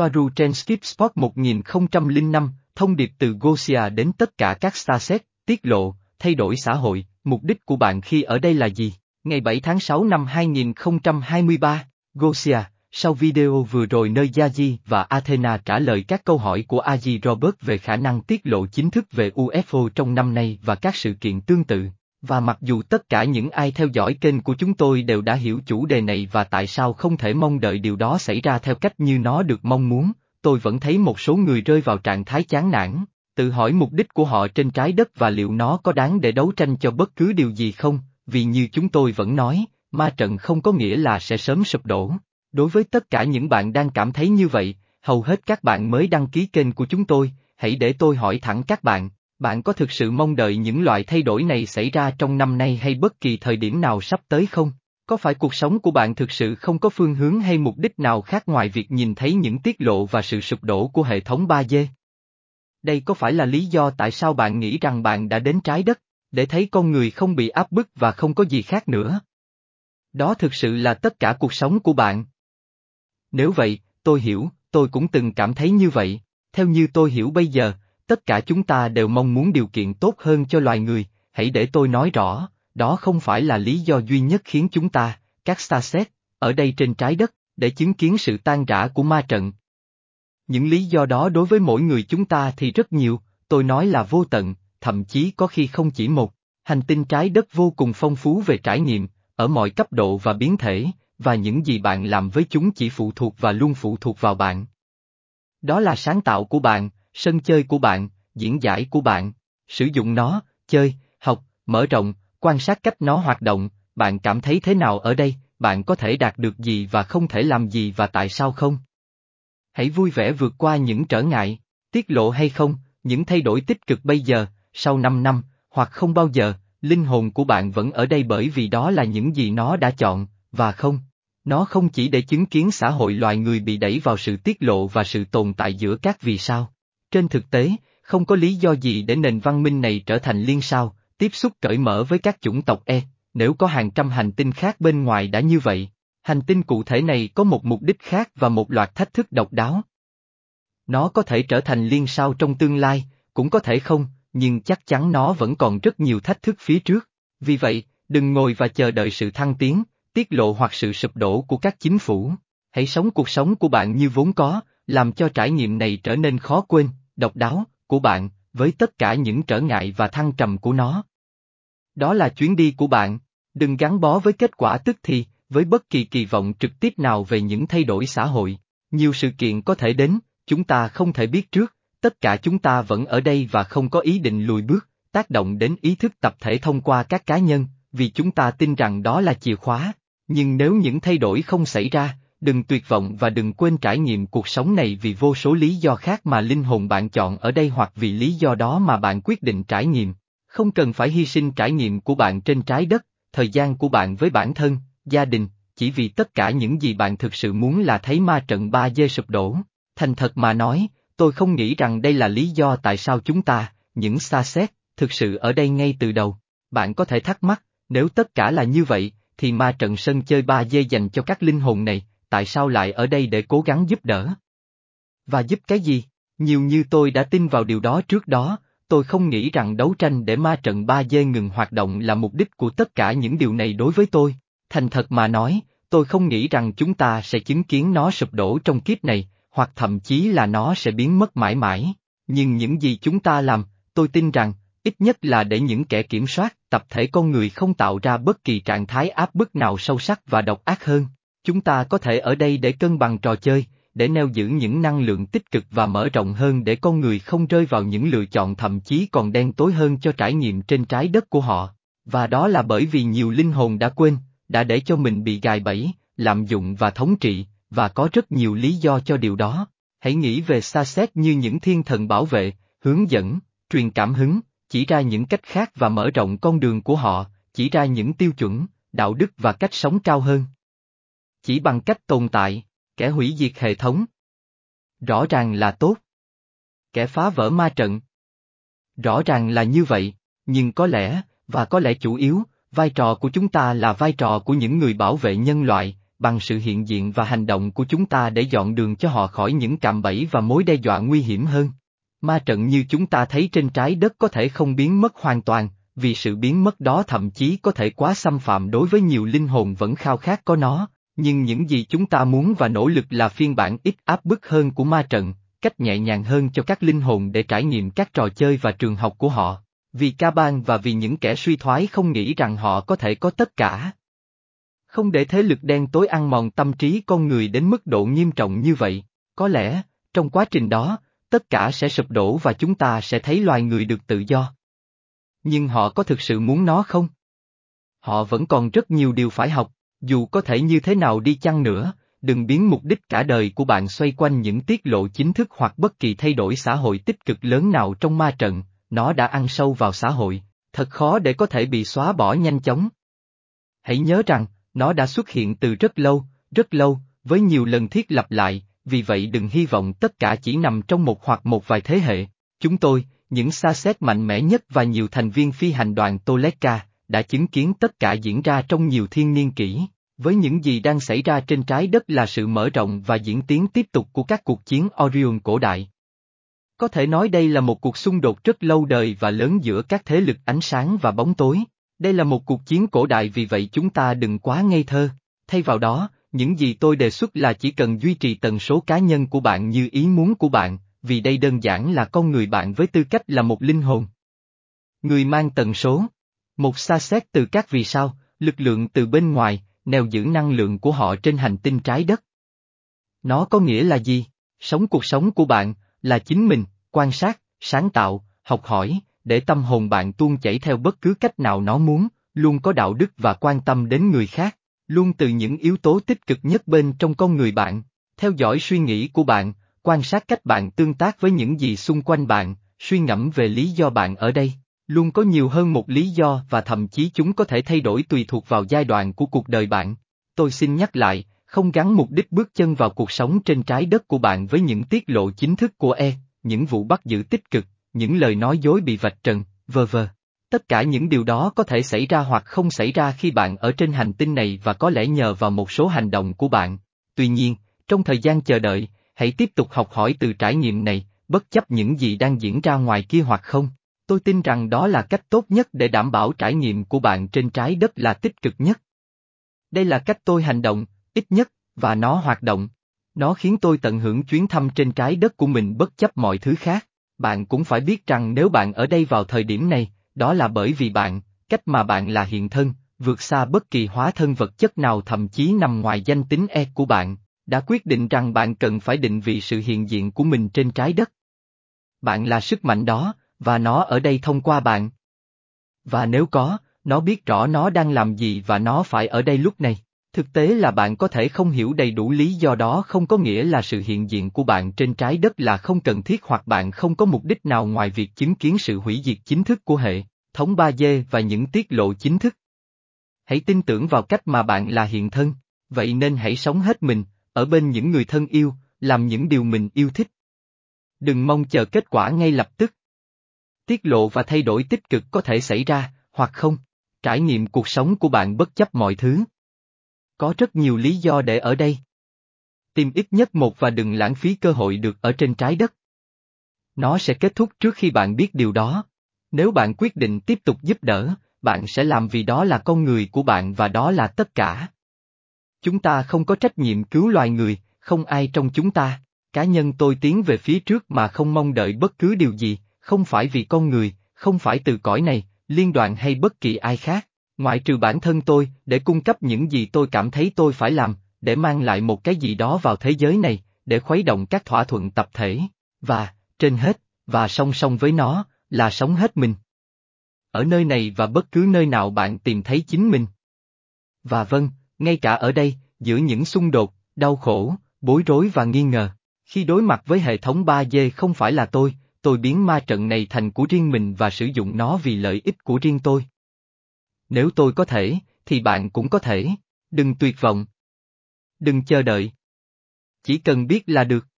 Soaru trên Skip Spot 1005, thông điệp từ Gosia đến tất cả các Starset, tiết lộ, thay đổi xã hội, mục đích của bạn khi ở đây là gì? Ngày 7 tháng 6 năm 2023, Gosia, sau video vừa rồi nơi Yaji và Athena trả lời các câu hỏi của Aji Robert về khả năng tiết lộ chính thức về UFO trong năm nay và các sự kiện tương tự. Và mặc dù tất cả những ai theo dõi kênh của chúng tôi đều đã hiểu chủ đề này và tại sao không thể mong đợi điều đó xảy ra theo cách như nó được mong muốn, tôi vẫn thấy một số người rơi vào trạng thái chán nản, tự hỏi mục đích của họ trên trái đất và liệu nó có đáng để đấu tranh cho bất cứ điều gì không, vì như chúng tôi vẫn nói, ma trận không có nghĩa là sẽ sớm sụp đổ. Đối với tất cả những bạn đang cảm thấy như vậy, hầu hết các bạn mới đăng ký kênh của chúng tôi, hãy để tôi hỏi thẳng các bạn, bạn có thực sự mong đợi những loại thay đổi này xảy ra trong năm nay hay bất kỳ thời điểm nào sắp tới không? Có phải cuộc sống của bạn thực sự không có phương hướng hay mục đích nào khác ngoài việc nhìn thấy những tiết lộ và sự sụp đổ của hệ thống 3D? Đây có phải là lý do tại sao bạn nghĩ rằng bạn đã đến trái đất, để thấy con người không bị áp bức và không có gì khác nữa? Đó thực sự là tất cả cuộc sống của bạn. Nếu vậy, tôi hiểu, tôi cũng từng cảm thấy như vậy, theo như tôi hiểu bây giờ, tất cả chúng ta đều mong muốn điều kiện tốt hơn cho loài người, hãy để tôi nói rõ, đó không phải là lý do duy nhất khiến chúng ta, các Starset, ở đây trên trái đất, để chứng kiến sự tan rã của ma trận. Những lý do đó đối với mỗi người chúng ta thì rất nhiều, tôi nói là vô tận, thậm chí có khi không chỉ một. Hành tinh trái đất vô cùng phong phú về trải nghiệm, ở mọi cấp độ và biến thể, và những gì bạn làm với chúng chỉ phụ thuộc và luôn phụ thuộc vào bạn. Đó là sáng tạo của bạn, sân chơi của bạn, diễn giải của bạn, sử dụng nó, chơi, học, mở rộng, quan sát cách nó hoạt động, bạn cảm thấy thế nào ở đây, bạn có thể đạt được gì và không thể làm gì và tại sao không? Hãy vui vẻ vượt qua những trở ngại, tiết lộ hay không, những thay đổi tích cực bây giờ, sau 5 năm, hoặc không bao giờ, linh hồn của bạn vẫn ở đây bởi vì đó là những gì nó đã chọn, và không. Nó không chỉ để chứng kiến xã hội loài người bị đẩy vào sự tiết lộ và sự tồn tại giữa các vì sao. Trên thực tế, không có lý do gì để nền văn minh này trở thành liên sao, tiếp xúc cởi mở với các chủng tộc E, nếu có hàng trăm hành tinh khác bên ngoài đã như vậy. Hành tinh cụ thể này có một mục đích khác và một loạt thách thức độc đáo. Nó có thể trở thành liên sao trong tương lai, cũng có thể không, nhưng chắc chắn nó vẫn còn rất nhiều thách thức phía trước. Vì vậy, đừng ngồi và chờ đợi sự thăng tiến, tiết lộ hoặc sự sụp đổ của các chính phủ. Hãy sống cuộc sống của bạn như vốn có, làm cho trải nghiệm này trở nên khó quên, độc đáo, của bạn, với tất cả những trở ngại và thăng trầm của nó. Đó là chuyến đi của bạn, đừng gắn bó với kết quả tức thì, với bất kỳ kỳ vọng trực tiếp nào về những thay đổi xã hội. Nhiều sự kiện có thể đến, chúng ta không thể biết trước, tất cả chúng ta vẫn ở đây và không có ý định lùi bước, tác động đến ý thức tập thể thông qua các cá nhân, vì chúng ta tin rằng đó là chìa khóa. Nhưng nếu những thay đổi không xảy ra, đừng tuyệt vọng và đừng quên trải nghiệm cuộc sống này vì vô số lý do khác mà linh hồn bạn chọn ở đây hoặc vì lý do đó mà bạn quyết định trải nghiệm. Không cần phải hy sinh trải nghiệm của bạn trên trái đất, thời gian của bạn với bản thân, gia đình, chỉ vì tất cả những gì bạn thực sự muốn là thấy ma trận ba dê sụp đổ. Thành thật mà nói, tôi không nghĩ rằng đây là lý do tại sao chúng ta, những xa xét, thực sự ở đây ngay từ đầu. Bạn có thể thắc mắc, nếu tất cả là như vậy, thì ma trận sân chơi ba dê dành cho các linh hồn này, tại sao lại ở đây để cố gắng giúp đỡ? Và giúp cái gì? Nhiều như tôi đã tin vào điều đó trước đó, tôi không nghĩ rằng đấu tranh để ma trận ba d ngừng hoạt động là mục đích của tất cả những điều này đối với tôi. Thành thật mà nói, tôi không nghĩ rằng chúng ta sẽ chứng kiến nó sụp đổ trong kiếp này, hoặc thậm chí là nó sẽ biến mất mãi mãi. Nhưng những gì chúng ta làm, tôi tin rằng, ít nhất là để những kẻ kiểm soát, tập thể con người không tạo ra bất kỳ trạng thái áp bức nào sâu sắc và độc ác hơn. Chúng ta có thể ở đây để cân bằng trò chơi, để neo giữ những năng lượng tích cực và mở rộng hơn để con người không rơi vào những lựa chọn thậm chí còn đen tối hơn cho trải nghiệm trên trái đất của họ. Và đó là bởi vì nhiều linh hồn đã quên, đã để cho mình bị gài bẫy, lạm dụng và thống trị, và có rất nhiều lý do cho điều đó. Hãy nghĩ về xa xét như những thiên thần bảo vệ, hướng dẫn, truyền cảm hứng, chỉ ra những cách khác và mở rộng con đường của họ, chỉ ra những tiêu chuẩn, đạo đức và cách sống cao hơn. Chỉ bằng cách tồn tại, kẻ hủy diệt hệ thống. Rõ ràng là tốt. Kẻ phá vỡ ma trận. Rõ ràng là như vậy, nhưng có lẽ, và có lẽ chủ yếu, vai trò của chúng ta là vai trò của những người bảo vệ nhân loại, bằng sự hiện diện và hành động của chúng ta để dọn đường cho họ khỏi những cạm bẫy và mối đe dọa nguy hiểm hơn. Ma trận như chúng ta thấy trên trái đất có thể không biến mất hoàn toàn, vì sự biến mất đó thậm chí có thể quá xâm phạm đối với nhiều linh hồn vẫn khao khát có nó, nhưng những gì chúng ta muốn và nỗ lực là phiên bản ít áp bức hơn của ma trận, cách nhẹ nhàng hơn cho các linh hồn để trải nghiệm các trò chơi và trường học của họ, vì ca bang và vì những kẻ suy thoái không nghĩ rằng họ có thể có tất cả. Không để thế lực đen tối ăn mòn tâm trí con người đến mức độ nghiêm trọng như vậy, có lẽ, trong quá trình đó, tất cả sẽ sụp đổ và chúng ta sẽ thấy loài người được tự do. Nhưng họ có thực sự muốn nó không? Họ vẫn còn rất nhiều điều phải học, dù có thể như thế nào đi chăng nữa, đừng biến mục đích cả đời của bạn xoay quanh những tiết lộ chính thức hoặc bất kỳ thay đổi xã hội tích cực lớn nào trong ma trận, nó đã ăn sâu vào xã hội, thật khó để có thể bị xóa bỏ nhanh chóng. Hãy nhớ rằng, nó đã xuất hiện từ rất lâu, rất lâu, với nhiều lần thiết lập lại, vì vậy đừng hy vọng tất cả chỉ nằm trong một hoặc một vài thế hệ. Chúng tôi, những xa xét mạnh mẽ nhất và nhiều thành viên phi hành đoàn Toleka, đã chứng kiến tất cả diễn ra trong nhiều thiên niên kỷ. Với những gì đang xảy ra trên trái đất là sự mở rộng và diễn tiến tiếp tục của các cuộc chiến Orion cổ đại. Có thể nói đây là một cuộc xung đột rất lâu đời và lớn giữa các thế lực ánh sáng và bóng tối. Đây là một cuộc chiến cổ đại vì vậy chúng ta đừng quá ngây thơ. Thay vào đó, những gì tôi đề xuất là chỉ cần duy trì tần số cá nhân của bạn như ý muốn của bạn, vì đây đơn giản là con người bạn với tư cách là một linh hồn. Người mang tần số. Một xa xét từ các vì sao, lực lượng từ bên ngoài, neo giữ năng lượng của họ trên hành tinh trái đất. Nó có nghĩa là gì? Sống cuộc sống của bạn, là chính mình, quan sát, sáng tạo, học hỏi, để tâm hồn bạn tuôn chảy theo bất cứ cách nào nó muốn, luôn có đạo đức và quan tâm đến người khác, luôn từ những yếu tố tích cực nhất bên trong con người bạn, theo dõi suy nghĩ của bạn, quan sát cách bạn tương tác với những gì xung quanh bạn, suy ngẫm về lý do bạn ở đây. Luôn có nhiều hơn một lý do và thậm chí chúng có thể thay đổi tùy thuộc vào giai đoạn của cuộc đời bạn. Tôi xin nhắc lại, không gắn mục đích bước chân vào cuộc sống trên trái đất của bạn với những tiết lộ chính thức của E, những vụ bắt giữ tích cực, những lời nói dối bị vạch trần, vơ vơ. Tất cả những điều đó có thể xảy ra hoặc không xảy ra khi bạn ở trên hành tinh này và có lẽ nhờ vào một số hành động của bạn. Tuy nhiên, trong thời gian chờ đợi, hãy tiếp tục học hỏi từ trải nghiệm này, bất chấp những gì đang diễn ra ngoài kia hoặc không. Tôi tin rằng đó là cách tốt nhất để đảm bảo trải nghiệm của bạn trên trái đất là tích cực nhất. Đây là cách tôi hành động, ít nhất, và nó hoạt động. Nó khiến tôi tận hưởng chuyến thăm trên trái đất của mình bất chấp mọi thứ khác. Bạn cũng phải biết rằng nếu bạn ở đây vào thời điểm này, đó là bởi vì bạn, cách mà bạn là hiện thân, vượt xa bất kỳ hóa thân vật chất nào thậm chí nằm ngoài danh tính E của bạn, đã quyết định rằng bạn cần phải định vị sự hiện diện của mình trên trái đất. Bạn là sức mạnh đó, và nó ở đây thông qua bạn. Và nếu có, nó biết rõ nó đang làm gì và nó phải ở đây lúc này. Thực tế là bạn có thể không hiểu đầy đủ lý do đó không có nghĩa là sự hiện diện của bạn trên trái đất là không cần thiết hoặc bạn không có mục đích nào ngoài việc chứng kiến sự hủy diệt chính thức của hệ thống 3D và những tiết lộ chính thức. Hãy tin tưởng vào cách mà bạn là hiện thân, vậy nên hãy sống hết mình, ở bên những người thân yêu, làm những điều mình yêu thích. Đừng mong chờ kết quả ngay lập tức. Tiết lộ và thay đổi tích cực có thể xảy ra, hoặc không. Trải nghiệm cuộc sống của bạn bất chấp mọi thứ. Có rất nhiều lý do để ở đây. Tìm ít nhất một và đừng lãng phí cơ hội được ở trên trái đất. Nó sẽ kết thúc trước khi bạn biết điều đó. Nếu bạn quyết định tiếp tục giúp đỡ, bạn sẽ làm vì đó là con người của bạn và đó là tất cả. Chúng ta không có trách nhiệm cứu loài người, không ai trong chúng ta. Cá nhân tôi tiến về phía trước mà không mong đợi bất cứ điều gì, không phải vì con người, không phải từ cõi này, liên đoàn hay bất kỳ ai khác, ngoại trừ bản thân tôi, để cung cấp những gì tôi cảm thấy tôi phải làm, để mang lại một cái gì đó vào thế giới này, để khuấy động các thỏa thuận tập thể, và, trên hết, và song song với nó, là sống hết mình. Ở nơi này và bất cứ nơi nào bạn tìm thấy chính mình. Và vâng, ngay cả ở đây, giữa những xung đột, đau khổ, bối rối và nghi ngờ, khi đối mặt với hệ thống 3D không phải là tôi, tôi biến ma trận này thành của riêng mình và sử dụng nó vì lợi ích của riêng tôi. Nếu tôi có thể, thì bạn cũng có thể, đừng tuyệt vọng. Đừng chờ đợi. Chỉ cần biết là được.